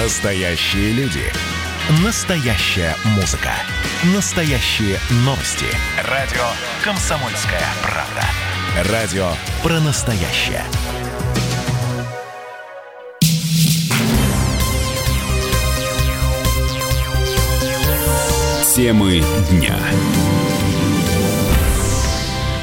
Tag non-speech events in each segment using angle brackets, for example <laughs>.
Настоящие люди. Настоящая музыка. Настоящие новости. Радио «Комсомольская правда». Радио про настоящее. Темы дня.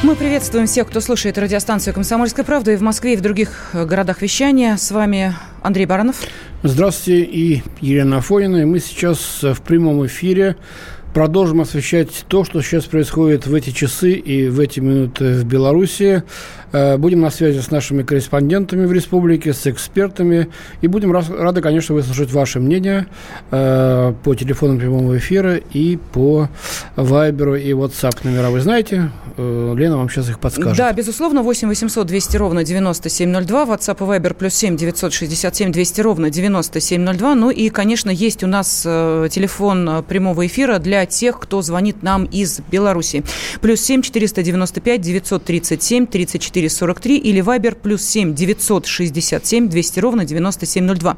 Мы приветствуем всех, кто слушает радиостанцию «Комсомольская правда» и в Москве, и в других городах вещания. С вами Андрей Баранов. Здравствуйте, и Елена Афонина. И мы сейчас в прямом эфире продолжим освещать то, что сейчас происходит в эти часы и в эти минуты в Беларуси. Э, будем на связи с нашими корреспондентами в республике, с экспертами. И будем рады, конечно, выслушать ваше мнение э, по телефону прямого эфира и по Вайберу и WhatsApp номера. Вы знаете, э, Лена вам сейчас их подскажет. Да, безусловно, 8 800 200 ровно 9702, WhatsApp и Viber плюс 7 967 200 ровно 9702. Ну и, конечно, есть у нас телефон прямого эфира для тех, кто звонит нам из Беларуси. Плюс 7 495 937 34 43 или Viber плюс 7 967 200 ровно 9702.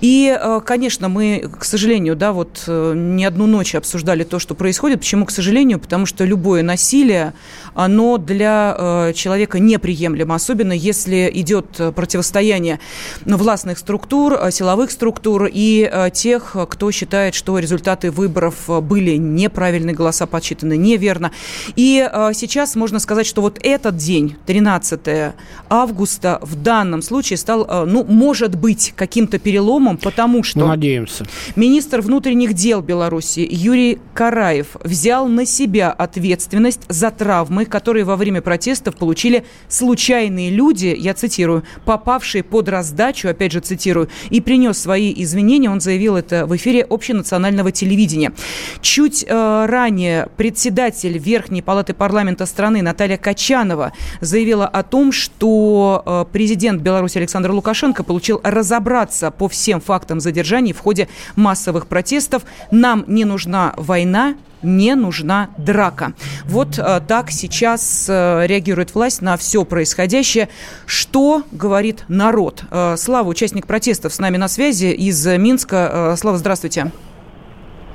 И, э, конечно, мы, к сожалению, да, вот э, не одну ночь обсуждали то, что происходит. Почему, к сожалению? Потому что любое насилие, оно для э, человека неприемлемо, особенно если идет противостояние властных структур, силовых структур и тех, кто считает, что результаты выборов были неправильные, голоса подсчитаны неверно. И сейчас можно сказать, что вот этот день, 13 15 августа в данном случае стал, э, ну, может быть, каким-то переломом, потому что... Мы надеемся. Министр внутренних дел Беларуси Юрий Караев взял на себя ответственность за травмы, которые во время протестов получили случайные люди, я цитирую, попавшие под раздачу, опять же цитирую, и принес свои извинения, он заявил это в эфире общенационального телевидения. Чуть э, ранее председатель Верхней палаты парламента страны Наталья Качанова заявила о том, что э, президент Беларуси Александр Лукашенко получил разобраться по всем фактам задержаний в ходе массовых протестов. Нам не нужна война, не нужна драка. Вот э, так сейчас э, реагирует власть на все происходящее. Что говорит народ? Слава, участник протестов, с нами на связи из Минска. Слава, здравствуйте.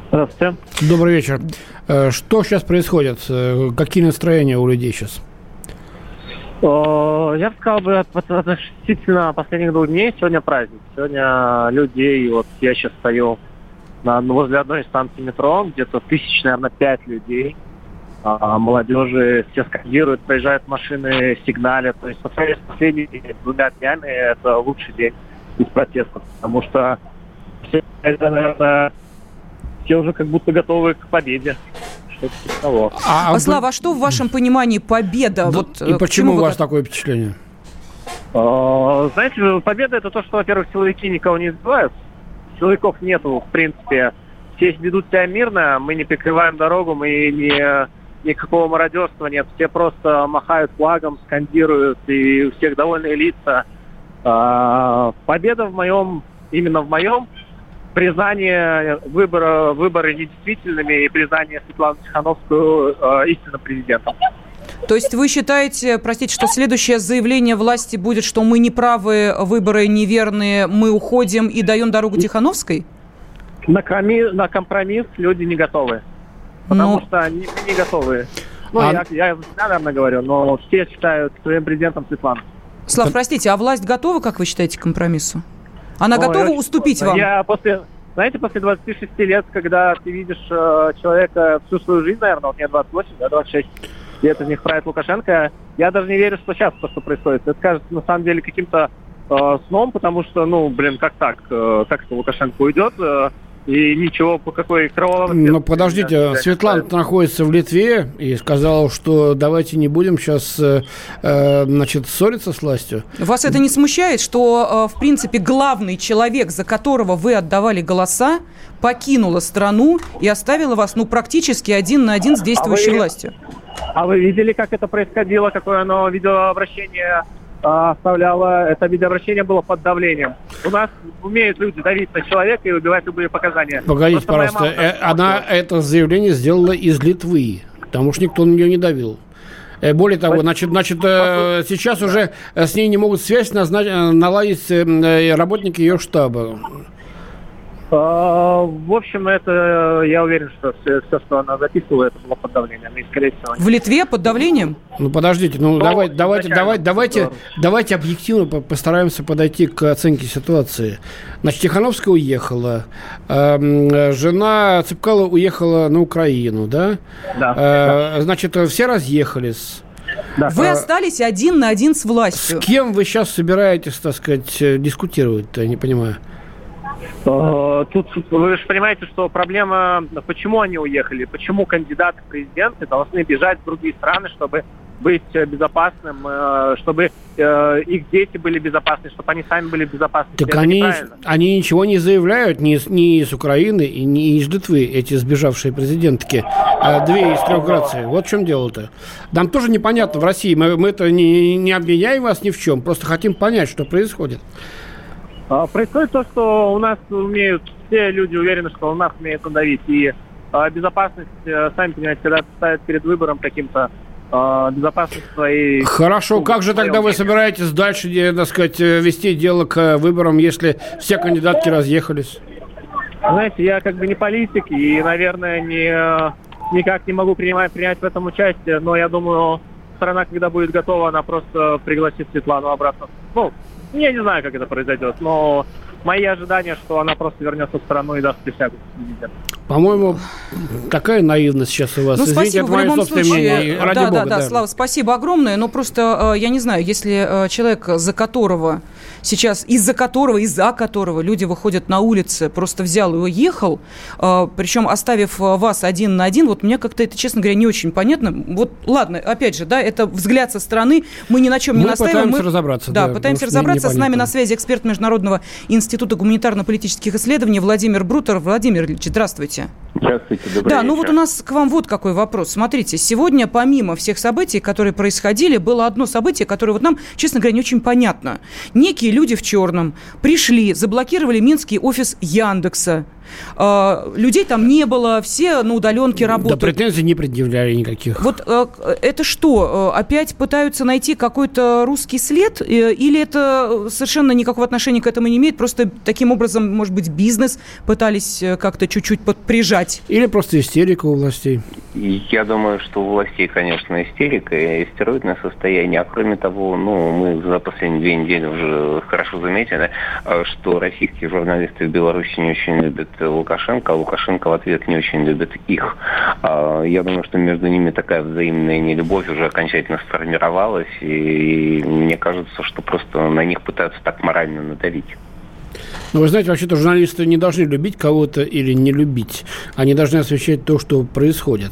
Здравствуйте. Добрый вечер. Что сейчас происходит? Какие настроения у людей сейчас? Я бы сказал бы относительно последних двух дней. Сегодня праздник. Сегодня людей, вот я сейчас стою на, возле одной станции метро, где-то тысяч, наверное, пять людей. А, молодежи все скандируют, проезжают машины, сигналят. То есть по сравнению с последними двумя днями это лучший день из протестов. Потому что все, это, наверное, все уже как будто готовы к победе что-то типа того. А, а Слава, а что в вашем понимании победа? Да, вот, и э, почему у вас вы... такое впечатление? А, знаете, победа это то, что, во-первых, силовики никого не избивают. Силовиков нету, в принципе. Все ведут себя мирно, мы не прикрываем дорогу, мы не никакого мародерства нет. Все просто махают флагом, скандируют, и у всех довольные лица. А, победа в моем, именно в моем признание выбора, выборы недействительными и признание Светланы Тихановскую э, истинным президентом. То есть вы считаете, простите, что следующее заявление власти будет, что мы не правы, выборы неверные, мы уходим и даем дорогу Тихановской? На, коми, на компромисс люди не готовы. Потому но... что они не готовы. Ну, а... я, я, наверное, говорю, но все считают своим президентом Светлану. Слав, простите, а власть готова, как вы считаете, к компромиссу? Она Ой, готова уступить вам? Я после, знаете, после 26 лет, когда ты видишь э, человека всю свою жизнь, наверное, вот мне 28, да, 26 лет из них правит Лукашенко, я даже не верю, что сейчас то, что происходит. Это кажется, на самом деле, каким-то э, сном, потому что, ну, блин, как так? Э, как это Лукашенко уйдет? Э, и ничего, по какой кровавой... Ну, подождите, Светлана находится в Литве и сказала, что давайте не будем сейчас, э, э, значит, ссориться с властью. Вас это не смущает, что, э, в принципе, главный человек, за которого вы отдавали голоса, покинула страну и оставила вас, ну, практически один на один с действующей а вы, властью? А вы видели, как это происходило, какое оно видеообращение а, оставляла, это видеообращение было под давлением. У нас умеют люди давить на человека и убивать любые показания. Погодите, Просто пожалуйста, э, она это заявление сделала из Литвы, потому что никто на нее не давил. Э, более того, значит, значит, э, сейчас уже с ней не могут связь назнач... наладить работники ее штаба. А, в общем, это я уверен, что все, все, что она записывала, это было под давлением. И, скорее всего, В Литве под давлением? Ну, подождите, ну, Ну, давай, давайте, давайте, давайте, давайте объективно по- постараемся подойти к оценке ситуации. Значит, Тихановская уехала, эм, жена Цыпкала уехала на Украину, да? да. Э, Значит, все разъехались. да. Вы А- остались один на один с С властью. кем вы сейчас собираетесь, так сказать, э, дискутировать-то, я не понимаю. Э, Тут вы же понимаете, что проблема, почему они уехали, почему кандидаты в президенты должны бежать в другие страны, чтобы быть э, безопасным, э, чтобы их дети были безопасны, чтобы они сами были безопасны. Так Это они, они ничего не заявляют ни, ни с Украины и ни из Литвы, эти сбежавшие президентки. Две из трех Грации. Вот в чем дело-то. Нам тоже непонятно в России. Мы, мы это не, не обвиняем вас ни в чем, просто хотим понять, что происходит. А, Происходит то, что у нас умеют, все люди уверены, что у нас умеют надавить. И а, безопасность, э, сами понимаете, когда ставят перед выбором каким-то а, безопасность своей... Хорошо, Ну, как же тогда вы собираетесь дальше, э, так сказать, э, вести дело к выборам, если все кандидатки разъехались? Знаете, я как бы не политик и, наверное, не, никак не могу принимать, принять в этом участие, но я думаю, страна, когда будет готова, она просто пригласит Светлану обратно. Ну, я не знаю, как это произойдет, но мои ожидания, что она просто вернется в страну и даст присягу. По-моему, такая наивность сейчас у вас. Ну, Извините, спасибо, это в мое любом собственное случае. мнение. Ради да, бога, да, да, Слава, спасибо огромное. Но просто, э, я не знаю, если э, человек, за которого сейчас, из-за которого, из-за которого люди выходят на улицы, просто взял и уехал, э, причем оставив вас один на один, вот мне как-то это, честно говоря, не очень понятно. Вот, ладно, опять же, да, это взгляд со стороны, мы ни на чем не Мы настаиваем. пытаемся разобраться, Да, да, пытаемся разобраться. С нами на связи эксперт Международного института гуманитарно-политических исследований Владимир Брутер. Владимир Ильич, здравствуйте работе. Здравствуйте, добрый Да, ну вечер. вот у нас к вам вот какой вопрос. Смотрите, сегодня помимо всех событий, которые происходили, было одно событие, которое вот нам, честно говоря, не очень понятно. Некие люди в черном пришли, заблокировали минский офис Яндекса. А, людей там не было, все на удаленке Да, работают. претензий не предъявляли никаких. Вот э, это что, э, опять пытаются найти какой-то русский след, э, или это совершенно никакого отношения к этому не имеет, просто таким образом, может быть, бизнес пытались э, как-то чуть-чуть подприжать? Или просто истерика у властей. Я думаю, что у властей, конечно, истерика и истероидное состояние. А кроме того, ну, мы за последние две недели уже хорошо заметили, э, что российские журналисты в Беларуси не очень любят Лукашенко, а Лукашенко в ответ не очень любит их. А, Я думаю, что между ними такая взаимная нелюбовь уже окончательно сформировалась, и мне кажется, что просто на них пытаются так морально надавить. Но вы знаете, вообще-то журналисты не должны любить кого-то или не любить. Они должны освещать то, что происходит.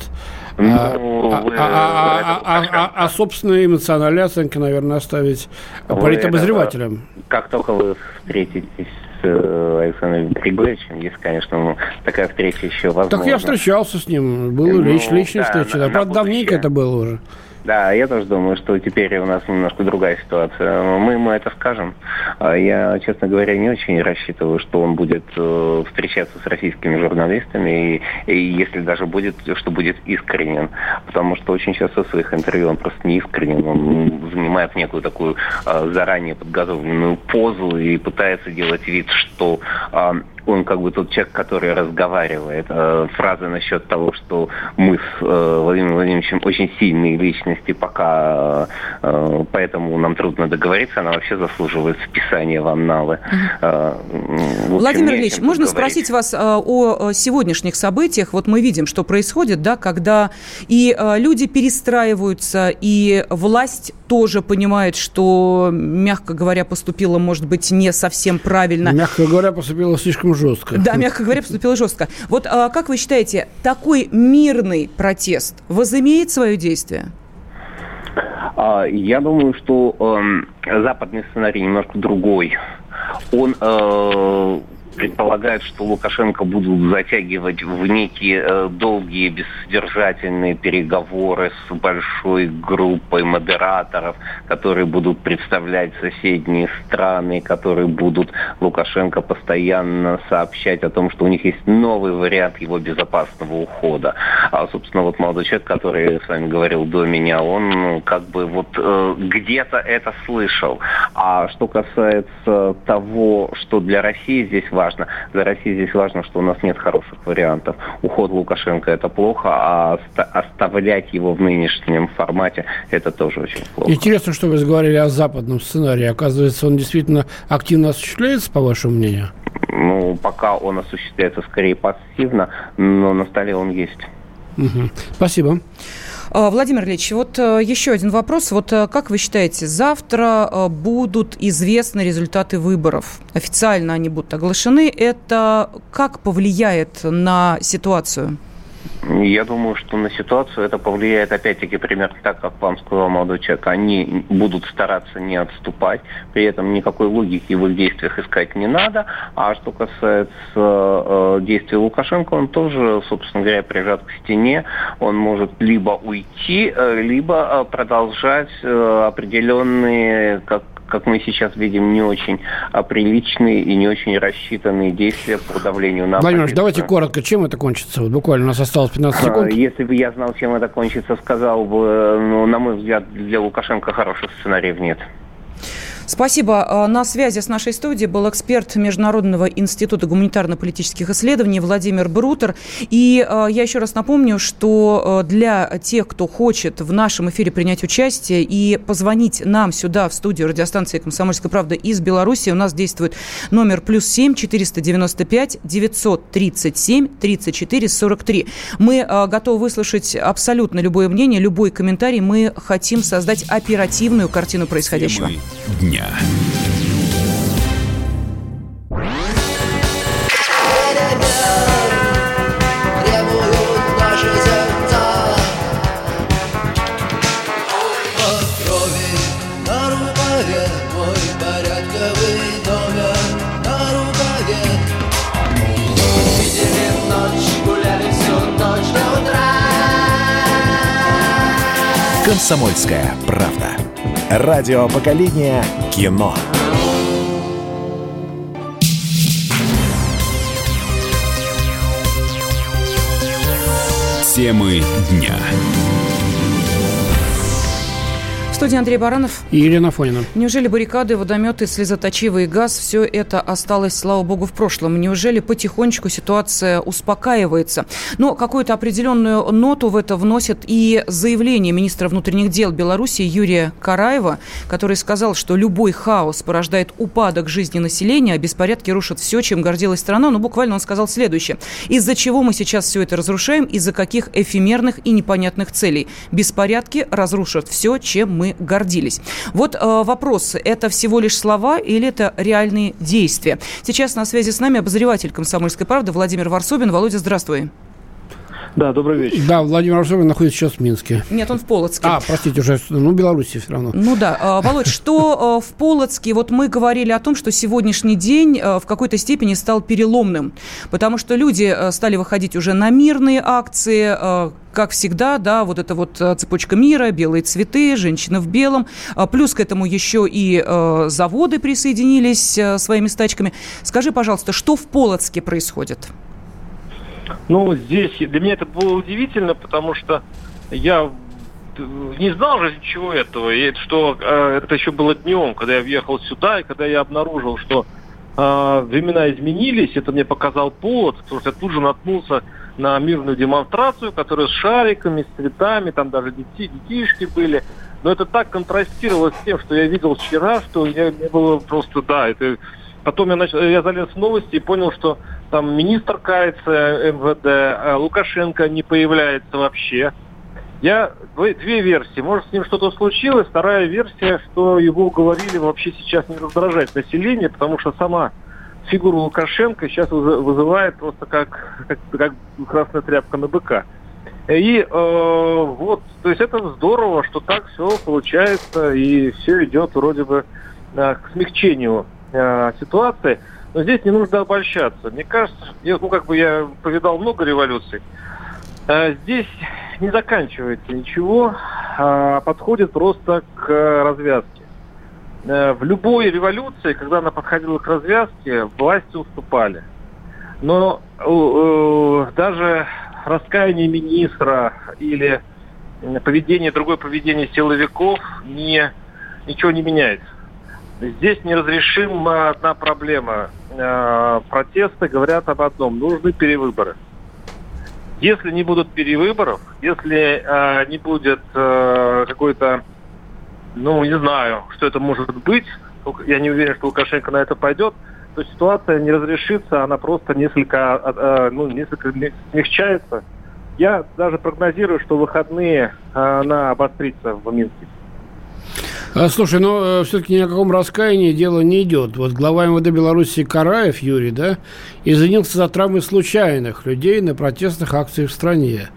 А, Ну, а- вы- а- а- это а- а- а собственные эмоциональные оценки, наверное, оставить Вы политобозревателям. Как только вы встретитесь с э, Александром Григорьевичем, если, конечно, ну, такая встреча еще возможна. Так я встречался с ним. Была Ну, лич, личная да, встреча. на- Да, Правда, давненько это было уже. Да, я тоже думаю, что теперь у нас немножко другая ситуация. Мы ему это скажем. А Я, честно говоря, не очень рассчитываю, что он будет э, встречаться с российскими журналистами, и, и если даже будет, что будет искренен. Потому что очень часто в своих интервью он просто не искренен. Он занимает некую такую э, заранее подготовленную позу и пытается делать вид, что э, он как бы тот человек, который разговаривает. Э, Фраза насчет того, что мы с э, Владимиром Владимировичем очень сильные личности, пока э, поэтому нам трудно договориться, она вообще заслуживает списания в анналы. Общем, Владимир Ильич, можно говорить. спросить вас о сегодняшних событиях? Вот мы видим, что происходит, да, когда и люди перестраиваются, и власть тоже понимает, что, мягко говоря, поступила, может быть, не совсем правильно. Мягко говоря, поступило слишком жестко. Да, мягко говоря, поступила жестко. Вот а, как вы считаете, такой мирный протест возымеет свое действие? А, Я думаю, что эм, западный сценарий немножко другой. Он э, предполагает, что Лукашенко будут затягивать в некие э, долгие бессодержательные переговоры с большой группой модераторов, которые будут представлять соседние страны, которые будут Лукашенко постоянно сообщать о том, что у них есть новый вариант его безопасного ухода. А, собственно, вот молодой человек, который с вами говорил до меня, он ну, как бы вот э, где-то это слышал. А что касается того, что для России здесь важно, Для России здесь важно, что у нас нет хороших вариантов. Уход Лукашенко – это плохо, а оставлять его в нынешнем формате – это тоже очень плохо. Интересно, что вы говорили о западном сценарии. Оказывается, он действительно активно осуществляется, по вашему мнению? Ну, пока он осуществляется скорее пассивно, но на столе он есть. Угу. Спасибо. А, Владимир Ильич, вот э, еще один вопрос. Вот э, как вы считаете, завтра э, будут известны результаты выборов? Официально они будут оглашены. Это как повлияет на ситуацию? Я думаю, что на ситуацию это повлияет опять-таки примерно так, как вам сказал молодой человек. Они будут стараться не отступать, при этом никакой логики в их действиях искать не надо. А что касается э, действий Лукашенко, он тоже, собственно говоря, прижат к стене. Он может либо уйти, э, либо э, продолжать э, определенные, как как мы сейчас видим, не очень приличные и не очень рассчитанные действия по давлению на Владимир давайте коротко, чем это кончится? Вот буквально у нас осталось 15 секунд. Если бы я знал, чем это кончится, сказал бы, ну, на мой взгляд, для Лукашенко хороших сценариев нет. Спасибо. А, на связи с нашей студией был эксперт Международного института гуманитарно-политических исследований Владимир Брутер. И а, я еще раз напомню, что а, для тех, кто хочет в нашем эфире принять участие и позвонить нам сюда, в студию радиостанции «Комсомольская правда» из Беларуси, у нас действует номер плюс семь четыреста девяносто пять девятьсот тридцать семь тридцать четыре сорок три. Мы готовы выслушать абсолютно любое мнение, любой комментарий. Мы хотим создать оперативную картину происходящего. Темы дня. «Комсомольская правда». Радио поколения кино. Темы дня студии Андрей Баранов. И Елена Фонина. Неужели баррикады, водометы, слезоточивый газ, все это осталось, слава богу, в прошлом? Неужели потихонечку ситуация успокаивается? Но какую-то определенную ноту в это вносит и заявление министра внутренних дел Беларуси Юрия Караева, который сказал, что любой хаос порождает упадок жизни населения, а беспорядки рушат все, чем гордилась страна. Но буквально он сказал следующее. Из-за чего мы сейчас все это разрушаем? Из-за каких эфемерных и непонятных целей? Беспорядки разрушат все, чем мы гордились. Вот э, вопрос, это всего лишь слова или это реальные действия? Сейчас на связи с нами обозреватель «Комсомольской правды» Владимир Варсобин. Володя, здравствуй. Да, добрый вечер. Да, Владимир Варсобин находится сейчас в Минске. Нет, он в Полоцке. А, простите, уже, ну, Беларуси все равно. Ну да. А, Володь, что э, <laughs> в Полоцке? Вот мы говорили о том, что сегодняшний день э, в какой-то степени стал переломным, потому что люди стали выходить уже на мирные акции, как всегда, да, вот эта вот цепочка мира, белые цветы, женщина в белом. А, плюс к этому еще и заводы присоединились своими стачками. Скажи, пожалуйста, что в Полоцке происходит? Ну, здесь для меня это было удивительно, потому что я не знал же ничего этого, и что э, это еще было днем, когда я въехал сюда, и когда я обнаружил, что э, времена изменились, это мне показал повод, потому что я тут же наткнулся на мирную демонстрацию, которая с шариками, с цветами, там даже дети, детишки были. Но это так контрастировало с тем, что я видел вчера, что я, мне было просто, да, это... Потом я, начал, я залез в новости и понял, что там министр кается МВД, а Лукашенко не появляется вообще. Я две версии. Может, с ним что-то случилось. Вторая версия, что его говорили вообще сейчас не раздражать население, потому что сама фигура Лукашенко сейчас вызывает просто как, как, как красная тряпка на быка. И э, вот, то есть это здорово, что так все получается и все идет вроде бы э, к смягчению э, ситуации. Но здесь не нужно обольщаться. Мне кажется, я, ну как бы я повидал много революций, а здесь не заканчивается ничего, а подходит просто к развязке. Э, в любой революции, когда она подходила к развязке, власти уступали. Но э, даже раскаяние министра или поведение, другое поведение силовиков не, ничего не меняется. Здесь неразрешима одна проблема. Э, протесты говорят об одном. Нужны перевыборы. Если не будут перевыборов, если э, не будет э, какой-то, ну, не знаю, что это может быть, я не уверен, что Лукашенко на это пойдет, то ситуация не разрешится, она просто несколько, э, э ну, несколько смягчается. Я даже прогнозирую, что выходные она обострится в Минске. А, слушай, ну, э, все-таки ни о каком раскаянии дело не идет. Вот глава МВД Беларуси Караев Юрий, да, извинился за травмы случайных людей на протестных акциях в стране.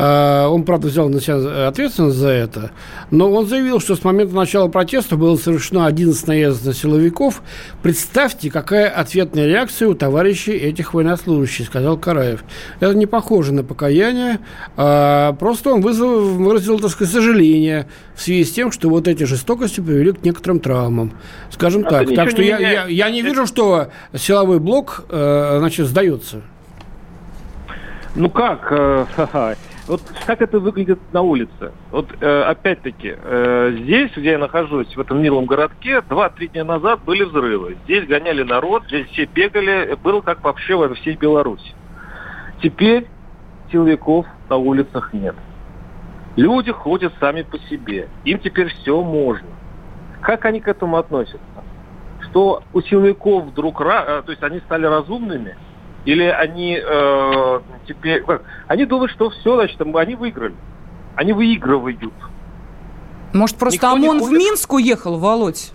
А, он, правда, взял на себя ответственность за это, но он заявил, что с момента начала протеста было совершено 11 наездов на силовиков. Представьте, какая ответная реакция у товарищей этих военнослужащих, сказал Караев. Это не похоже на покаяние, а просто он вызвал, выразил, так сказать, сожаление в связи с тем, что вот эти жестокости привели к некоторым травмам. Скажем а так. Так что я, я, я не вижу, что силовой блок, э, значит, сдается. Ну как? <laughs> Вот как это выглядит на улице? Вот э, опять-таки, э, здесь, где я нахожусь, в этом милом городке, два-три дня назад были взрывы. Здесь гоняли народ, здесь все бегали, было как вообще во всей Беларуси. Теперь силовиков на улицах нет. Люди ходят сами по себе. Им теперь все можно. Как они к этому относятся? Что у силовиков вдруг, э, то есть они стали разумными – или они э, теперь... Как? Они думают, что все, значит, они выиграли. Они выигрывают. Может, просто Никто ОМОН в Минск уехал, Володь?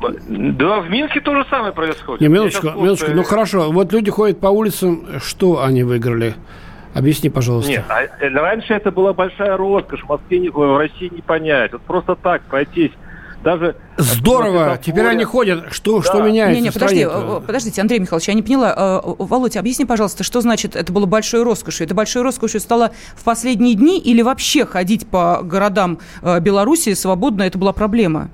Да, в Минске то же самое происходит. Не, минуточку, минуточку. Ну хорошо, вот люди ходят по улицам, что они выиграли? Объясни, пожалуйста. Нет, а, э, раньше это была большая роскошь. В Москве, в России не понять. Вот просто так пройтись даже... Здорово! Теперь они ходят. Что, да. что меняется Не, не, подожди, э, подождите, Андрей Михайлович, я не поняла. Э, Володь, объясни, пожалуйста, что значит это было большой роскошью? Это большой роскошью стало в последние дни или вообще ходить по городам э, Беларуси свободно это была проблема?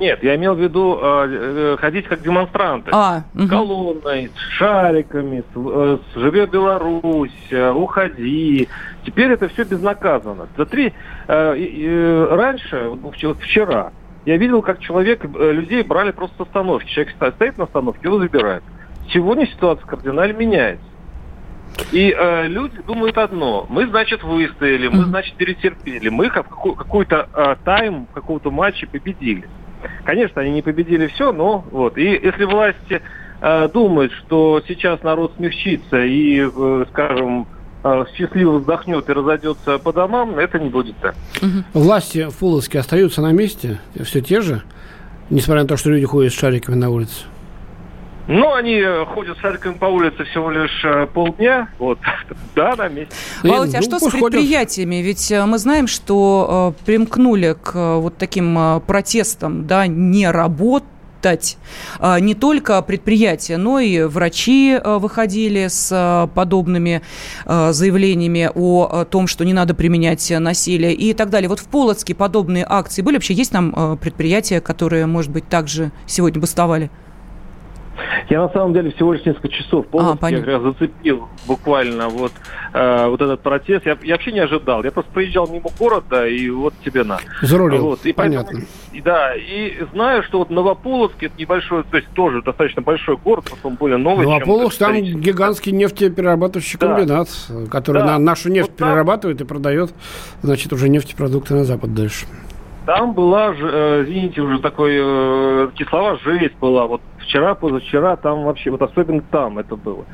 Нет, я имел в виду э, ходить как демонстранты. А, угу. С колонной, с шариками, с, э, с «Живе Беларусь», э, «Уходи». Теперь это все безнаказанно. Смотри, э, э, раньше, вчера, я видел, как человек, э, людей брали просто с остановки. Человек стоит на остановке, его забирают. Сегодня ситуация кардинально меняется. И э, люди думают одно. Мы, значит, выстояли, мы, значит, перетерпели. Мы как, какой-то э, тайм какого-то матча победили. Конечно, они не победили все, но вот. И если власти э, думают, что сейчас народ смягчится и, э, скажем, счастливо вздохнет и разойдется по домам, это не будет так. Власти в Полоцке остаются на месте, все те же, несмотря на то, что люди ходят с шариками на улице? Ну, они э, ходят с шариками по улице всего лишь э, полдня. Вот, <laughs> да, на месте. Володь, а ну, что с предприятиями? Ходят. Ведь мы знаем, что э, примкнули к вот таким э, протестам, да, не работ работать. А, не только предприятия, но и врачи а, выходили с а, подобными заявлениями о том, что не надо применять насилие и так далее. Вот в Полоцке подобные акции были? Вообще есть там предприятия, которые, может быть, также сегодня бастовали? Я на самом деле всего лишь несколько часов полностью а, я как зацепил буквально вот, э, вот этот протест. Я, я вообще не ожидал. Я просто проезжал мимо города, и вот тебе на. Зарулил, вот, и понятно. Поэтому, и, да, и знаю, что вот Новополоцк, это небольшой, то есть тоже достаточно большой город, просто он более новый, Новополоцк, там гигантский нефтеперерабатывающий да. комбинат, который да. на нашу нефть вот перерабатывает там... и продает, значит, уже нефтепродукты на Запад дальше. Там была, э, извините, уже такой, э, кислова жесть была. Вот вчера, позавчера, там вообще, вот особенно там это было.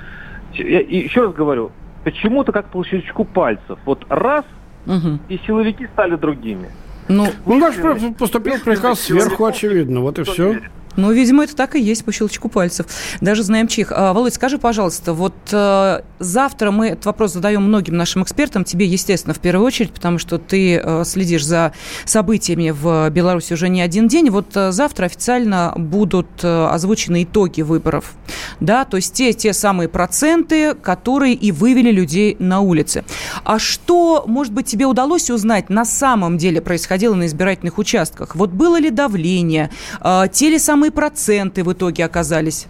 Я еще раз говорю, почему-то как по щелчку пальцев. Вот раз, угу. и силовики стали другими. Ну, ну наш поступил приказ сверху, очевидно, вот и все. Верит. Ну, видимо, это так и есть по щелчку пальцев. Даже знаем чих. А, Володь, скажи, пожалуйста, вот э, завтра мы этот вопрос задаем многим нашим экспертам, тебе, естественно, в первую очередь, потому что ты э, следишь за событиями в Беларуси уже не один день. Вот э, завтра официально будут э, озвучены итоги выборов. Да, то есть те, те самые проценты, которые и вывели людей на улицы. А что, может быть, тебе удалось узнать на самом деле происходило на избирательных участках? Вот было ли давление, э, те ли самые самые проценты в итоге оказались?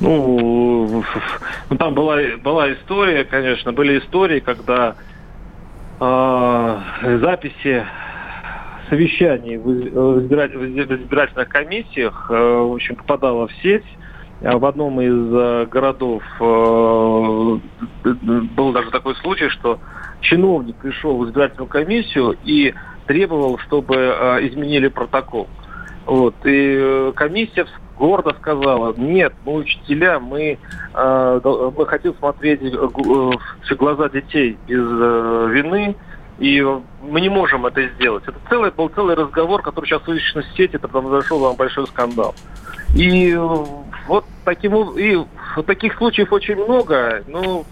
Ну, <laughs> ну там была, была история, конечно, были истории, когда э, записи совещаний в избирательных комиссиях, в общем, попадало в сеть. В одном из городов был даже такой случай, что чиновник пришел в избирательную комиссию и требовал, чтобы изменили протокол. Вот. И комиссия гордо сказала, нет, мы учителя, мы, э, мы хотим смотреть э, в глаза детей без э, вины, и мы не можем это сделать. Это целый, был целый разговор, который сейчас вышел в сети, это произошел вам большой скандал. И э, вот таким, и таких случаев очень много. Ну,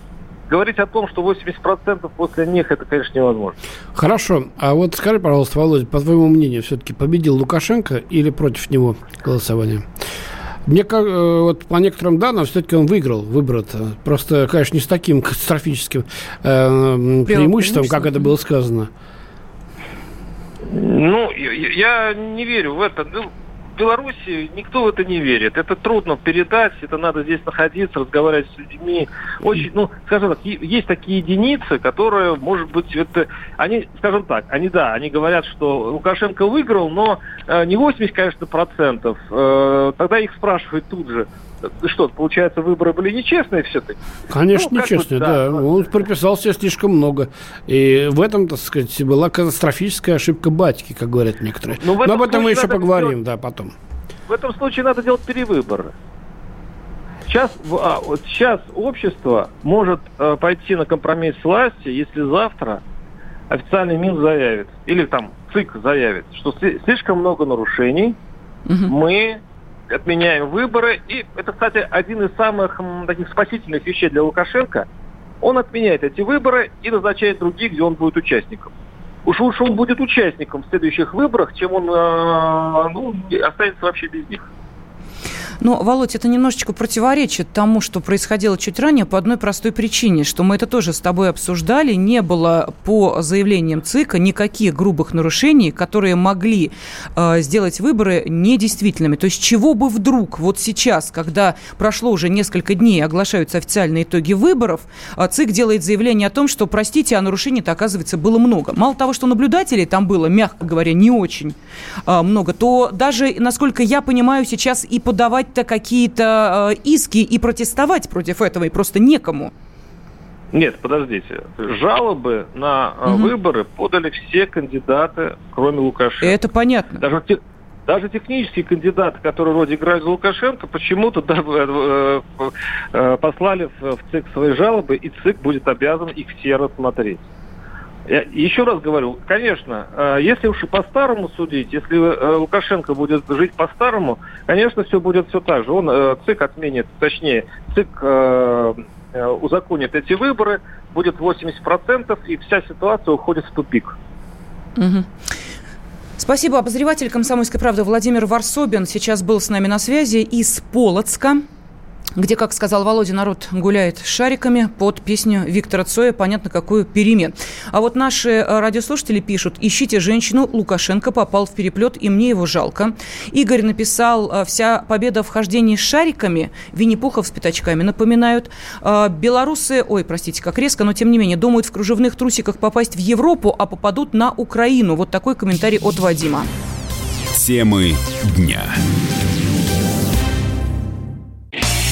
говорить о том, что 80% после них, это, конечно, невозможно. Хорошо. А вот скажи, пожалуйста, Володя, по твоему мнению, все-таки победил Лукашенко или против него голосование? Мне как, э, вот по некоторым данным, все-таки он выиграл выборы -то. Просто, конечно, не с таким катастрофическим э, преимуществом, как это было сказано. Ну, я не верю в это. Беларуси никто в это не верит. Это трудно передать, это надо здесь находиться, разговаривать с людьми. Очень, ну, скажем так, есть такие единицы, которые, может быть, это, они, скажем так, они, да, они говорят, что Лукашенко выиграл, но э, не 80, конечно, процентов. Э, тогда их спрашивают тут же, что, получается, выборы были нечестные все-таки? Конечно, ну, нечестные, бы, да. да. Он прописал себе слишком много. И в этом, так сказать, была катастрофическая ошибка батьки, как говорят некоторые. Но, ну, Но об этом мы еще поговорим, делать, да, потом. В этом случае надо делать перевыборы. Сейчас, а, вот сейчас общество может э, пойти на компромисс с властью, если завтра официальный МИН заявит, или там ЦИК заявит, что слишком много нарушений, угу. мы отменяем выборы. И это, кстати, один из самых таких спасительных вещей для Лукашенко. Он отменяет эти выборы и назначает других, где он будет участником. Уж лучше он будет участником в следующих выборах, чем он э, ну, останется вообще без них. Но, Володь, это немножечко противоречит тому, что происходило чуть ранее по одной простой причине, что мы это тоже с тобой обсуждали. Не было по заявлениям ЦИКа никаких грубых нарушений, которые могли э, сделать выборы недействительными. То есть чего бы вдруг вот сейчас, когда прошло уже несколько дней, оглашаются официальные итоги выборов, э, ЦИК делает заявление о том, что, простите, а нарушений-то, оказывается, было много. Мало того, что наблюдателей там было, мягко говоря, не очень э, много, то даже, насколько я понимаю, сейчас и подавать подавать-то какие-то э, иски и протестовать против этого, и просто некому. Нет, подождите. Жалобы на угу. выборы подали все кандидаты, кроме Лукашенко. Это понятно. Даже, даже технические кандидаты, которые вроде играют за Лукашенко, почему-то <laughs> да, э, э, послали в, в ЦИК свои жалобы, и ЦИК будет обязан их все рассмотреть. Еще раз говорю, конечно, э, если уж и по-старому судить, если э, Лукашенко будет жить по-старому, конечно, все будет все так же. Он э, ЦИК отменит, точнее, ЦИК узаконит эти выборы, будет 80%, и вся ситуация уходит в тупик. Угу. Спасибо. Обозреватель «Комсомольской правды» Владимир Варсобин сейчас был с нами на связи из Полоцка где, как сказал Володя, народ гуляет шариками под песню Виктора Цоя, понятно, какую перемен. А вот наши э, радиослушатели пишут, ищите женщину, Лукашенко попал в переплет, и мне его жалко. Игорь написал, э, вся победа в хождении с шариками, Винни-Пухов с пятачками напоминают. Э, белорусы, ой, простите, как резко, но тем не менее, думают в кружевных трусиках попасть в Европу, а попадут на Украину. Вот такой комментарий от Вадима. Темы дня.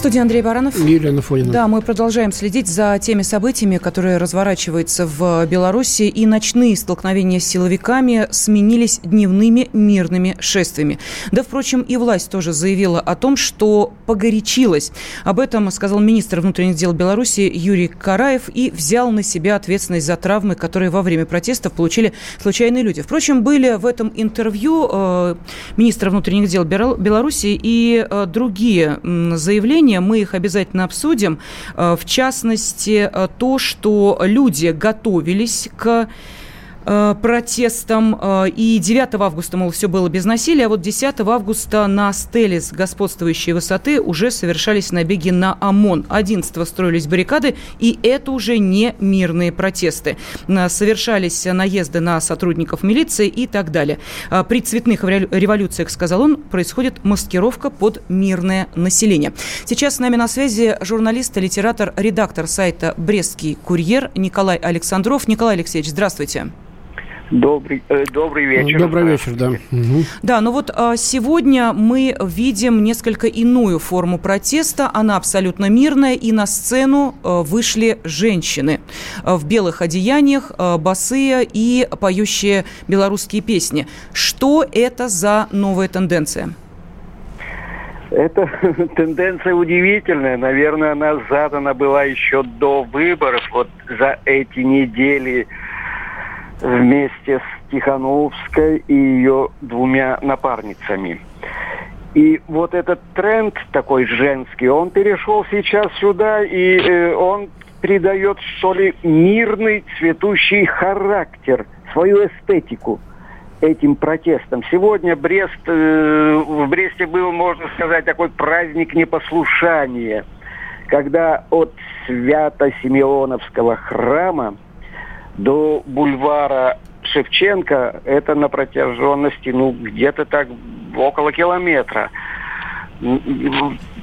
Студии Андрей Баранов. Елена Фонина. Да, мы продолжаем следить за теми событиями, которые разворачиваются в Беларуси, и ночные столкновения с силовиками сменились дневными мирными шествиями. Да, впрочем, и власть тоже заявила о том, что погорячилась. Об этом сказал министр внутренних дел Беларуси Юрий Караев и взял на себя ответственность за травмы, которые во время протестов получили случайные люди. Впрочем, были в этом интервью э, министра внутренних дел Беларуси и э, другие заявления, решения, мы их обязательно обсудим. Э, в частности, э, то, что люди готовились к Э, протестом. Э, и 9 августа, мол, все было без насилия, а вот 10 августа на стеле с господствующей высоты уже совершались набеги на ОМОН. 11 строились баррикады, и это уже не мирные протесты. Э, совершались наезды на сотрудников милиции и так далее. При цветных революциях, сказал он, происходит маскировка под мирное население. Сейчас с нами на связи журналист, литератор, редактор сайта «Брестский курьер» Николай Александров. Николай Алексеевич, здравствуйте. Добрый, э, добрый вечер. Добрый вечер, да. Угу. Да, ну вот а, сегодня мы видим несколько иную форму протеста. Она абсолютно мирная, и на сцену а, вышли женщины а, в белых одеяниях, а, босые и поющие белорусские песни. Что это за новая тенденция? Это <laughs> тенденция удивительная. Наверное, она задана была еще до выборов. Вот за эти недели вместе с Тихановской и ее двумя напарницами. И вот этот тренд такой женский, он перешел сейчас сюда, и э, он придает, что ли, мирный цветущий характер, свою эстетику этим протестам. Сегодня Брест, э, в Бресте был, можно сказать, такой праздник непослушания, когда от Свято-Симеоновского храма до бульвара Шевченко это на протяженности, ну, где-то так около километра.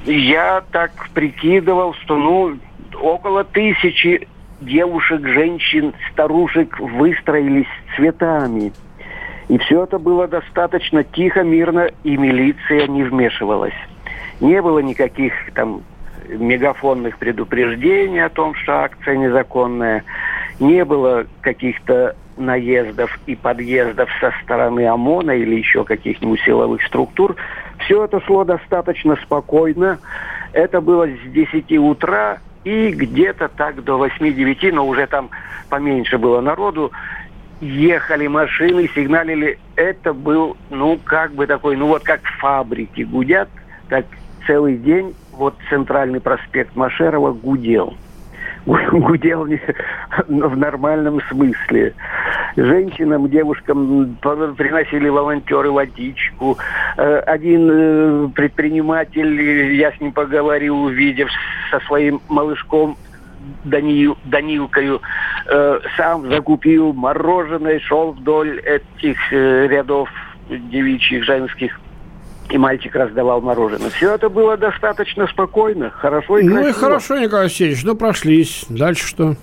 Я так прикидывал, что, ну, около тысячи девушек, женщин, старушек выстроились цветами. И все это было достаточно тихо, мирно, и милиция не вмешивалась. Не было никаких там мегафонных предупреждений о том, что акция незаконная не было каких-то наездов и подъездов со стороны ОМОНа или еще каких-нибудь силовых структур. Все это шло достаточно спокойно. Это было с 10 утра и где-то так до 8-9, но уже там поменьше было народу. Ехали машины, сигналили. Это был, ну, как бы такой, ну, вот как фабрики гудят, так целый день вот центральный проспект Машерова гудел <laughs> гудел в нормальном смысле. Женщинам, девушкам приносили волонтеры водичку. Э, один э, предприниматель, я с ним поговорил, увидев со своим малышком Данил, Данилкою, э, сам закупил мороженое, шел вдоль этих рядов девичьих, женских и мальчик раздавал мороженое. Все это было достаточно спокойно, хорошо и красиво. Ну и хорошо, Николай Алексеевич, ну прошлись. Дальше что?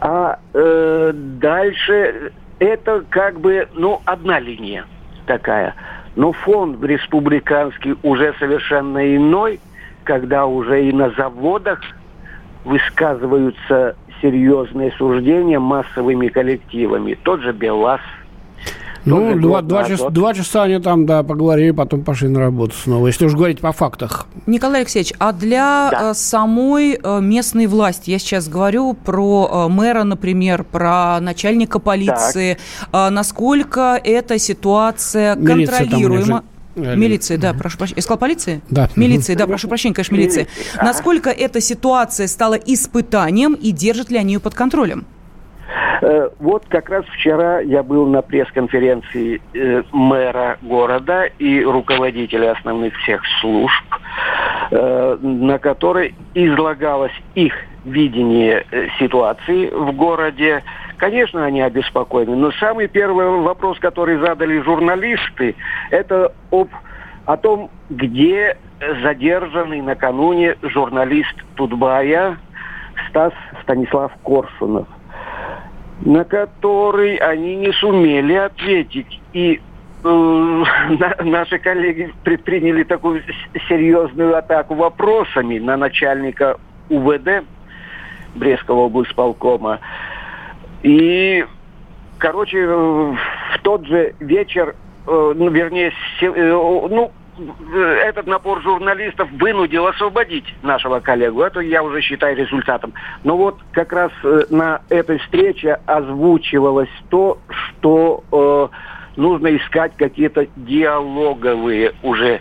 А э, дальше это как бы, ну, одна линия такая. Но фон республиканский уже совершенно иной, когда уже и на заводах высказываются серьезные суждения массовыми коллективами. Тот же БелАЗ – ну, два, два, час, два часа они там, да, поговорили, потом пошли на работу снова, если уж говорить по фактах. Николай Алексеевич, а для да. Э, самой э, местной власти, я сейчас говорю про э, мэра, например, про начальника полиции, так. насколько эта ситуация Милиция контролируема? Милиции, да, прошу прощения. Искал полиции? Да. Милиции, да, прошу прощения, конечно, милиции. Насколько эта ситуация стала испытанием и держит ли они ее под контролем? Э, вот как раз вчера я был на пресс-конференции э, мэра города и руководителя основных всех служб, э, на которой излагалось их видение ситуации в городе. Конечно, они обеспокоены, но самый первый вопрос, который задали журналисты, это об о том, где задержанный накануне журналист Тутбая Стас Станислав Коршунов – на который они не сумели ответить. И э, <laughs> наши коллеги предприняли такую серьезную атаку вопросами на начальника УВД Брестского облсполкома. И, короче, в тот же вечер, э, ну, вернее, ну, этот напор журналистов вынудил освободить нашего коллегу. Это я уже считаю результатом. Но вот как раз на этой встрече озвучивалось то, что э, нужно искать какие-то диалоговые уже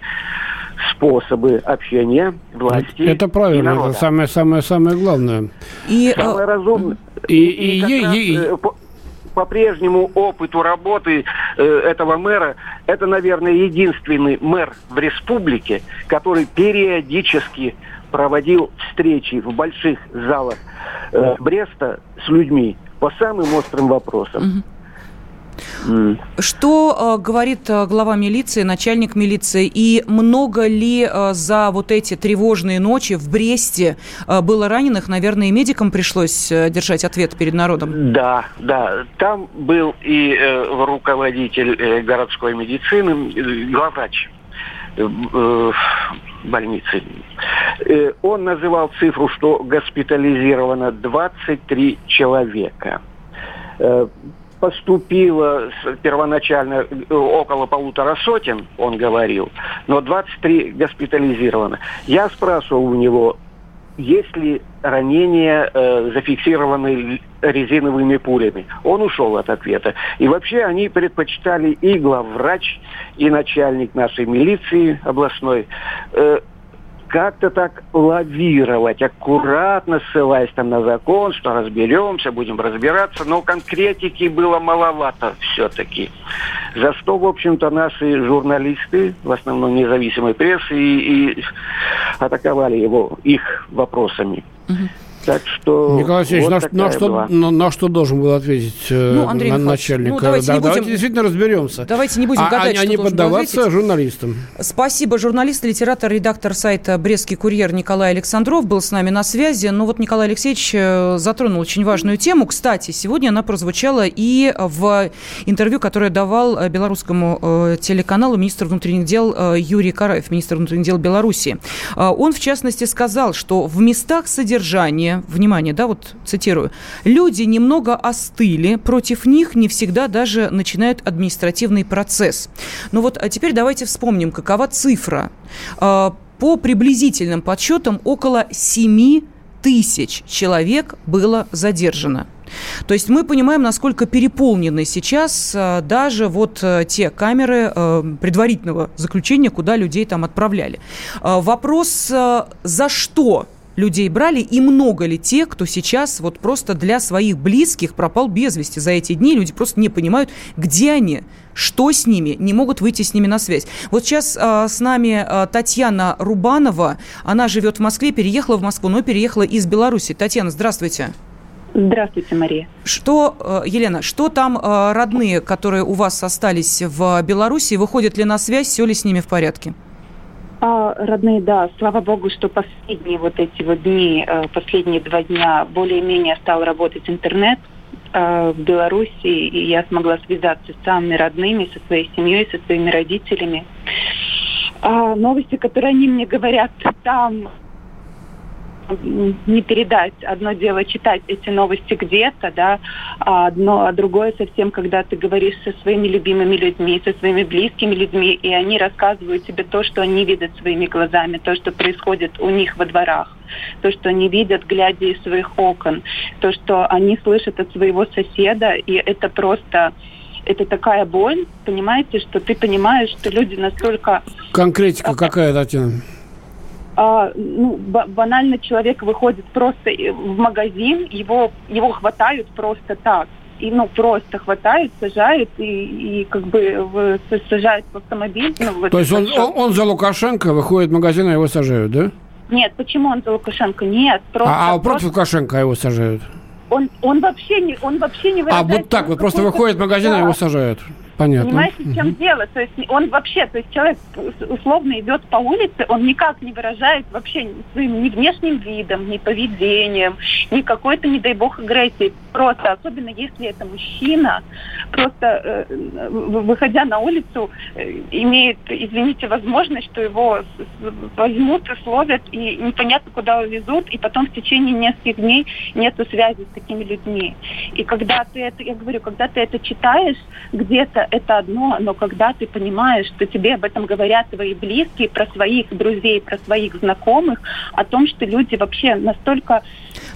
способы общения власти. Это правильно, и это самое самое самое главное. И самое разумное. И, и, и, и, и, и по прежнему опыту работы э, этого мэра, это, наверное, единственный мэр в республике, который периодически проводил встречи в больших залах э, Бреста с людьми по самым острым вопросам. Что э, говорит э, глава милиции, начальник милиции, и много ли э, за вот эти тревожные ночи в Бресте э, было раненых? Наверное, и медикам пришлось э, держать ответ перед народом. Да, да. Там был и э, руководитель э, городской медицины, э, главврач э, больницы. Э, он называл цифру, что госпитализировано 23 человека э, поступило первоначально э, около полутора сотен, он говорил, но 23 госпитализировано. Я спрашивал у него, есть ли ранения э, зафиксированы резиновыми пулями. Он ушел от ответа. И вообще они предпочитали и главврач, и начальник нашей милиции областной э, как-то так лавировать, аккуратно ссылаясь там на закон, что разберемся, будем разбираться, но конкретики было маловато все-таки. За что, в общем-то, наши журналисты, в основном независимой прессы, и, и атаковали его их вопросами. Угу. Так что Николай Алексеевич, вот на, на, что, на, на что должен был ответить э, ну, Андрей на, начальник? Ну, давайте, да, не будем, давайте действительно разберемся. Давайте не будем а, гадать, а, что а не поддаваться ответить. журналистам. Спасибо. Журналист, литератор, редактор сайта «Брестский курьер» Николай Александров был с нами на связи. Ну вот Николай Алексеевич э, затронул очень важную тему. Кстати, сегодня она прозвучала и в интервью, которое давал э, белорусскому телеканалу министр внутренних дел Юрий Караев, министр внутренних дел Беларуси. Он, в частности, сказал, что в местах содержания внимание, внимание, да, вот цитирую, люди немного остыли, против них не всегда даже начинают административный процесс. Но вот а теперь давайте вспомним, какова цифра. А, по приблизительным подсчетам около 7 тысяч человек было задержано. То есть мы понимаем, насколько переполнены сейчас а, даже вот э, те камеры предварительного заключения, куда людей там отправляли. Вопрос, за что людей брали, и много ли тех, кто сейчас вот просто для своих близких пропал без вести за эти дни, люди просто не понимают, где они, что с ними, не могут выйти с ними на связь. Вот сейчас а, с нами а, Татьяна Рубанова, она живет в Москве, переехала в Москву, но переехала из Беларуси. Татьяна, здравствуйте. Здравствуйте, Мария. Что, а, Елена, что там родные, которые у вас остались в Беларуси, выходят ли на связь, все ли с ними в порядке? А, родные, да, слава богу, что последние вот эти вот дни, э, последние два дня более-менее стал работать интернет э, в Беларуси, и я смогла связаться с самыми родными, со своей семьей, со своими родителями. А новости, которые они мне говорят там, не передать. Одно дело читать эти новости где-то, да, а, одно, а другое совсем, когда ты говоришь со своими любимыми людьми, со своими близкими людьми, и они рассказывают тебе то, что они видят своими глазами, то, что происходит у них во дворах, то, что они видят, глядя из своих окон, то, что они слышат от своего соседа, и это просто это такая боль, понимаете, что ты понимаешь, что люди настолько... Конкретика какая, Татьяна? А, ну, банально человек выходит просто в магазин, его, его хватают просто так. И, ну, просто хватают, сажают и, и как бы в, сажают в автомобиль. Ну, То есть он, он, он за Лукашенко выходит в магазин, а его сажают, да? Нет, почему он за Лукашенко? Нет, просто... А, а против Лукашенко его сажают? Он, он вообще не, он вообще не А вот так вот, просто выходит в магазин, да. а его сажают. Понятно. Понимаете, в чем дело? То есть он вообще, то есть человек условно идет по улице, он никак не выражает вообще своим ни внешним видом, ни поведением, ни какой-то, не дай бог, агрессии. Просто, особенно если это мужчина, просто э, выходя на улицу, э, имеет, извините, возможность, что его возьмут и словят, и непонятно, куда увезут, и потом в течение нескольких дней нету связи с такими людьми. И когда ты это, я говорю, когда ты это читаешь, где-то это одно, но когда ты понимаешь, что тебе об этом говорят твои близкие, про своих друзей, про своих знакомых, о том, что люди вообще настолько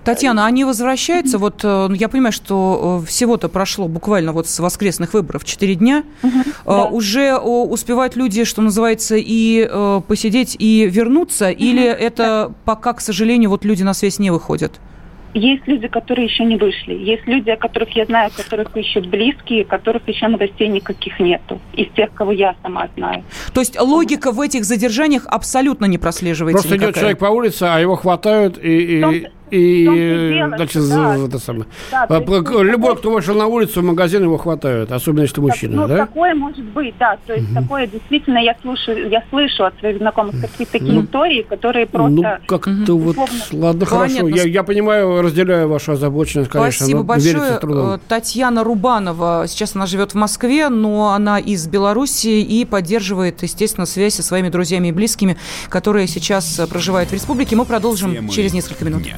Татьяна, они возвращаются? Вот э, я понимаю, что э, всего-то прошло буквально вот с воскресных выборов 4 дня. Угу, да. Уже успевают люди, что называется, и э, посидеть, и вернуться? Угу, Или это да. пока, к сожалению, вот люди на связь не выходят? Есть люди, которые еще не вышли. Есть люди, о которых я знаю, которых ищут близкие, которых еще новостей никаких нету. Из тех, кого я сама знаю. То есть логика в этих задержаниях абсолютно не прослеживается Просто никакая. идет человек по улице, а его хватают и... и и значит, да. это самое. Да, Любой, есть, кто вышел на улицу, в магазин его хватают, особенно если мужчина, ну, да? Такое может быть, да. То есть угу. такое действительно я слушаю, я слышу от своих знакомых какие-то такие ну, истории, которые просто. Ну как-то угу. вот, ладно, Понятно. хорошо. Я, я понимаю, разделяю вашу озабоченность, конечно. Спасибо большое. Э, Татьяна Рубанова, сейчас она живет в Москве, но она из Беларуси и поддерживает, естественно, связь со своими друзьями и близкими, которые сейчас э, проживают в республике. Мы продолжим Темы через несколько минут. Дня.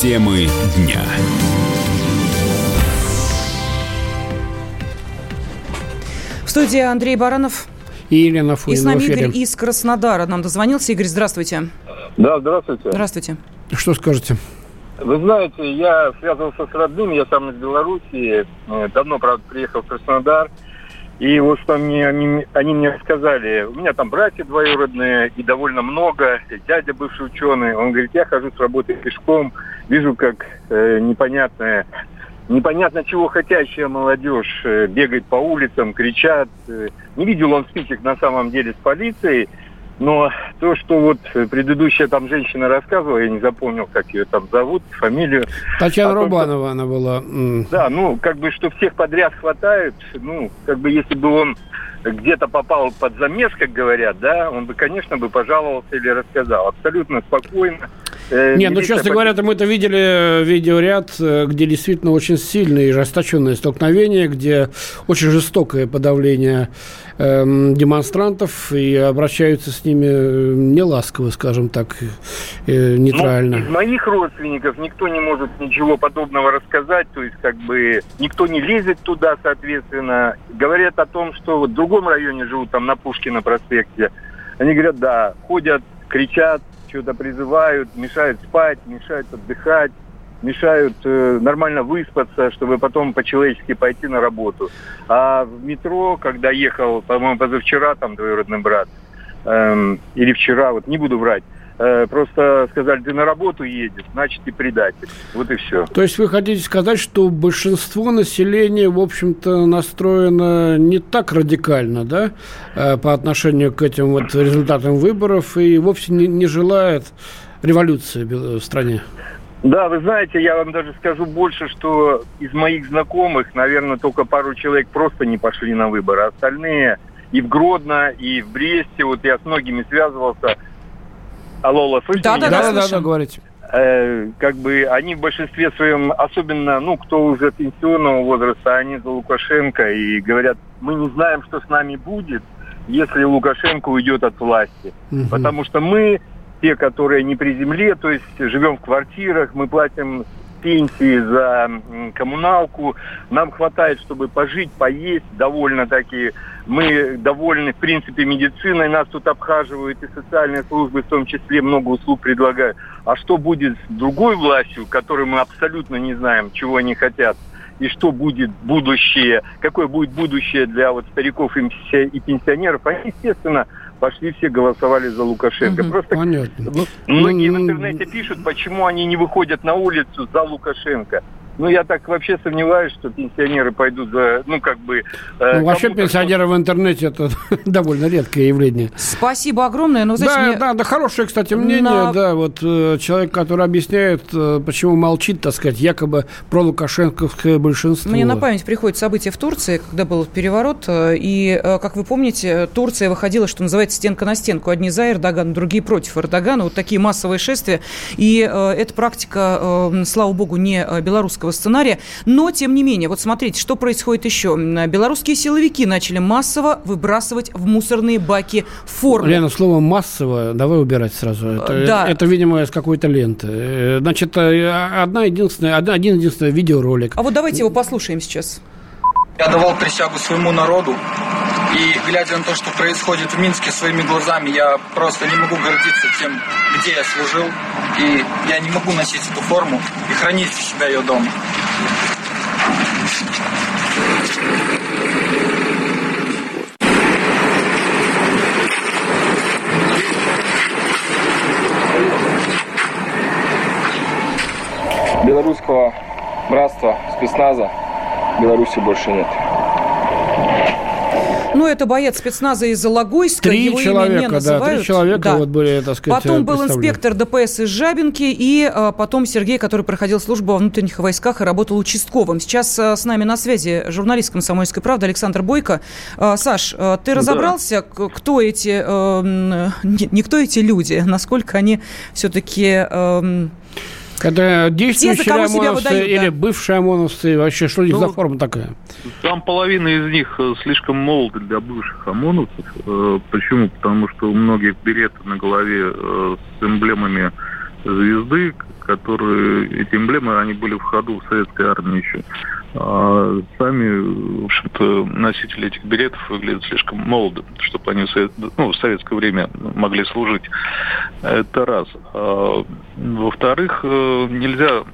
Темы дня. В студии Андрей Баранов. И Елена Фуина. И с нами Игорь из Краснодара. Нам дозвонился. Игорь, здравствуйте. Да, здравствуйте. Здравствуйте. Что скажете? Вы знаете, я связывался с родными, я сам из Белоруссии. Э, давно, правда, приехал в Краснодар. И вот что мне, они, они мне рассказали, у меня там братья двоюродные и довольно много, дядя бывший ученый, он говорит, я хожу с работы пешком, вижу, как э, непонятная, непонятно чего хотящая молодежь э, бегает по улицам, кричат. Э, не видел он спичек на самом деле с полицией, но то, что вот предыдущая там женщина рассказывала, я не запомнил, как ее там зовут, фамилию. Татьяна том, Рубанова что, она была. Да, ну, как бы, что всех подряд хватает, ну, как бы, если бы он где-то попал под замес, как говорят, да, он бы, конечно, бы пожаловался или рассказал. Абсолютно спокойно. Э, Нет, ну, честно говоря, мы это видели видеоряд, э, где действительно очень сильные и ожесточенные столкновения, где очень жестокое подавление э, демонстрантов и обращаются с ними э, неласково, скажем так, э, нейтрально. Ну, из моих родственников никто не может ничего подобного рассказать, то есть как бы никто не лезет туда, соответственно. Говорят о том, что вот в другом районе живут, там на Пушкина проспекте. Они говорят, да, ходят, кричат, что-то призывают, мешают спать, мешают отдыхать, мешают э, нормально выспаться, чтобы потом по-человечески пойти на работу. А в метро, когда ехал, по-моему, позавчера, там двоюродный брат, эм, или вчера, вот не буду врать, просто сказали, ты на работу едешь, значит, и предатель. Вот и все. То есть вы хотите сказать, что большинство населения, в общем-то, настроено не так радикально, да, э, по отношению к этим вот результатам выборов и вовсе не, не желает революции в стране? Да, вы знаете, я вам даже скажу больше, что из моих знакомых, наверное, только пару человек просто не пошли на выборы. Остальные и в Гродно, и в Бресте, вот я с многими связывался, Алло, алло, слышите да, меня? Да, да, да, да, говорите. Э, как бы они в большинстве своем, особенно, ну, кто уже пенсионного возраста, они за Лукашенко и говорят, мы не знаем, что с нами будет, если Лукашенко уйдет от власти. Угу. Потому что мы, те, которые не при земле, то есть живем в квартирах, мы платим пенсии за коммуналку. Нам хватает, чтобы пожить, поесть довольно-таки. Мы довольны, в принципе, медициной. Нас тут обхаживают и социальные службы, в том числе много услуг предлагают. А что будет с другой властью, которой мы абсолютно не знаем, чего они хотят? и что будет будущее, какое будет будущее для вот стариков и пенсионеров, они, естественно, пошли все голосовали за Лукашенко. Угу, Просто понятно. ну, многие в интернете пишут, почему они не выходят на улицу за Лукашенко. Ну, я так вообще сомневаюсь, что пенсионеры пойдут за, ну, как бы... Э, ну, вообще пенсионеры в интернете это <laughs> довольно редкое явление. Спасибо огромное. Но, знаете, да, мне... да, да, хорошее, кстати, мнение, на... да, вот э, человек, который объясняет, э, почему молчит, так сказать, якобы про лукашенковское большинство. Мне на память приходит событие в Турции, когда был переворот, э, и, э, как вы помните, Турция выходила, что называется, стенка на стенку. Одни за Эрдогана, другие против Эрдогана. Вот такие массовые шествия. И э, эта практика, э, слава богу, не белорусского белорусского сценария. Но, тем не менее, вот смотрите, что происходит еще. Белорусские силовики начали массово выбрасывать в мусорные баки форму. Лена, слово «массово» давай убирать сразу. Это, да. это видимо, из какой-то ленты. Э, значит, э, одна единственная, один единственный видеоролик. А вот давайте его послушаем сейчас. Я давал присягу своему народу, и глядя на то, что происходит в Минске своими глазами, я просто не могу гордиться тем, где я служил, и я не могу носить эту форму и хранить у себя ее дома. Белорусского братства, спецназа Беларуси больше нет. Ну, это боец спецназа из Логойска. Три Его человека, имя не называют. да, три человека да. вот были, так сказать, Потом был инспектор ДПС из Жабинки, и а, потом Сергей, который проходил службу во внутренних войсках и работал участковым. Сейчас а, с нами на связи журналист «Комсомольской правды» Александр Бойко. А, Саш, а, ты разобрался, да. кто эти, а, не, не кто эти люди, насколько они все-таки... А, это действующие Те, ОМОНовцы выдают, или да. бывшие ОМОНовцы? Вообще, что у них ну, за форма такая? Там половина из них э, слишком молоды для бывших ОМОНовцев. Э, почему? Потому что у многих береты на голове э, с эмблемами звезды, которые, эти эмблемы, они были в ходу в советской армии еще. А сами, в общем-то, носители этих билетов выглядят слишком молодо, чтобы они ну, в советское время могли служить. Это раз. А, во-вторых, э, нельзя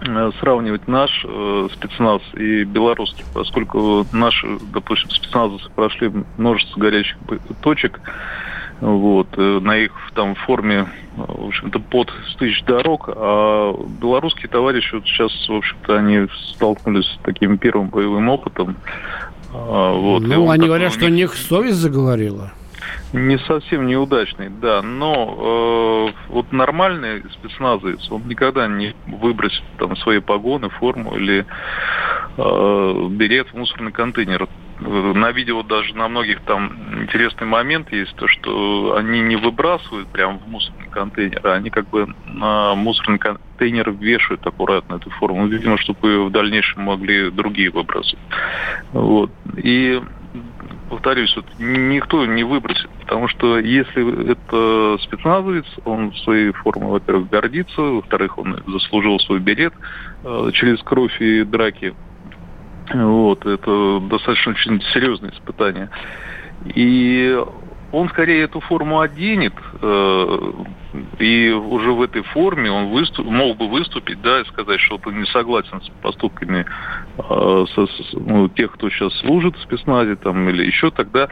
э, сравнивать наш э, спецназ и белорусский, поскольку наши, допустим, спецназовцы прошли множество горячих точек, вот, э, на их там форме, в общем-то, под тысяч дорог, а белорусские товарищи вот сейчас, в общем-то, они столкнулись с таким первым боевым опытом. А, вот, ну, они говорят, что у них совесть заговорила. Не совсем неудачный, да, но э, вот нормальный спецназовец, он никогда не выбросит там свои погоны, форму или э, берет в мусорный контейнер на видео даже на многих там интересный момент есть, то, что они не выбрасывают прямо в мусорный контейнер, а они как бы на мусорный контейнер вешают аккуратно эту форму, видимо, чтобы в дальнейшем могли другие выбрасывать. Вот. И повторюсь, вот, никто не выбросит, потому что если это спецназовец, он своей формой, во-первых, гордится, во-вторых, он заслужил свой берет э, через кровь и драки вот, это достаточно очень серьезное испытание. И он скорее эту форму оденет, э, и уже в этой форме он выступ, мог бы выступить, да, и сказать, что он не согласен с поступками э, со, ну, тех, кто сейчас служит в спецназе, там, или еще тогда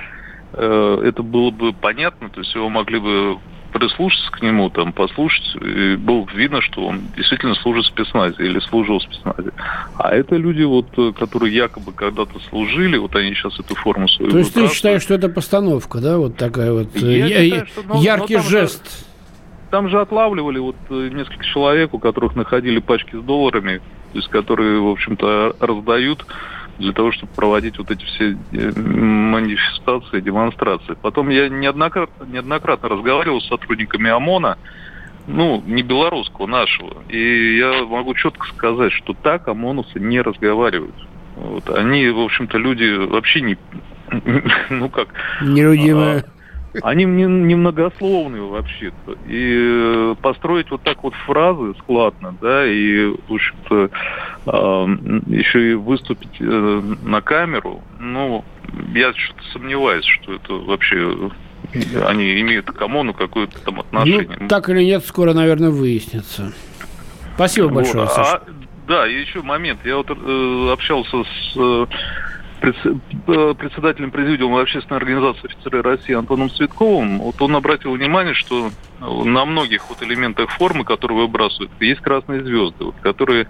э, это было бы понятно, то есть его могли бы прислушаться к нему, там, послушать, и было видно, что он действительно служит в спецназе или служил в спецназе. А это люди, вот, которые якобы когда-то служили, вот они сейчас эту форму свою То есть ты считаешь, что это постановка, да, вот такая вот я я- считаю, что, ну, яркий но жест? Же, там же отлавливали вот э, несколько человек, у которых находили пачки с долларами, то есть которые, в общем-то, раздают для того, чтобы проводить вот эти все э, манифестации, демонстрации. Потом я неоднократно, неоднократно разговаривал с сотрудниками ОМОНа, ну, не белорусского, нашего. И я могу четко сказать, что так ОМОНовцы не разговаривают. Вот. Они, в общем-то, люди вообще не... <laughs> Ну как... Нелюдимые. А, они не, немногословные вообще-то. И э, построить вот так вот фразы складно, да, и, в общем-то, э, еще и выступить э, на камеру, ну, я что-то сомневаюсь, что это вообще они имеют к ОМОНу какое-то там отношение. Ну, так или нет, скоро, наверное, выяснится. Спасибо большое, вот. Саша. А да, и еще момент. Я вот э, общался с э, Э, председателем президиума общественной организации офицеры России Антоном Цветковым, вот он обратил внимание, что на многих вот элементах формы, которые выбрасывают, есть красные звезды, вот, которые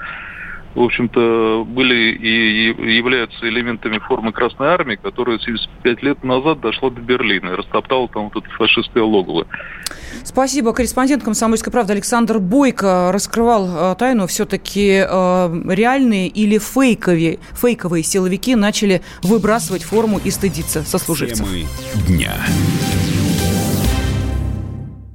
в общем-то, были и являются элементами формы Красной Армии, которая 75 лет назад дошла до Берлина и растоптала там вот это фашистское логово. Спасибо. Корреспондент «Комсомольской правды» Александр Бойко раскрывал э, тайну. Все-таки э, реальные или фейковые, фейковые силовики начали выбрасывать форму и стыдиться сослуживцев. Темы дня.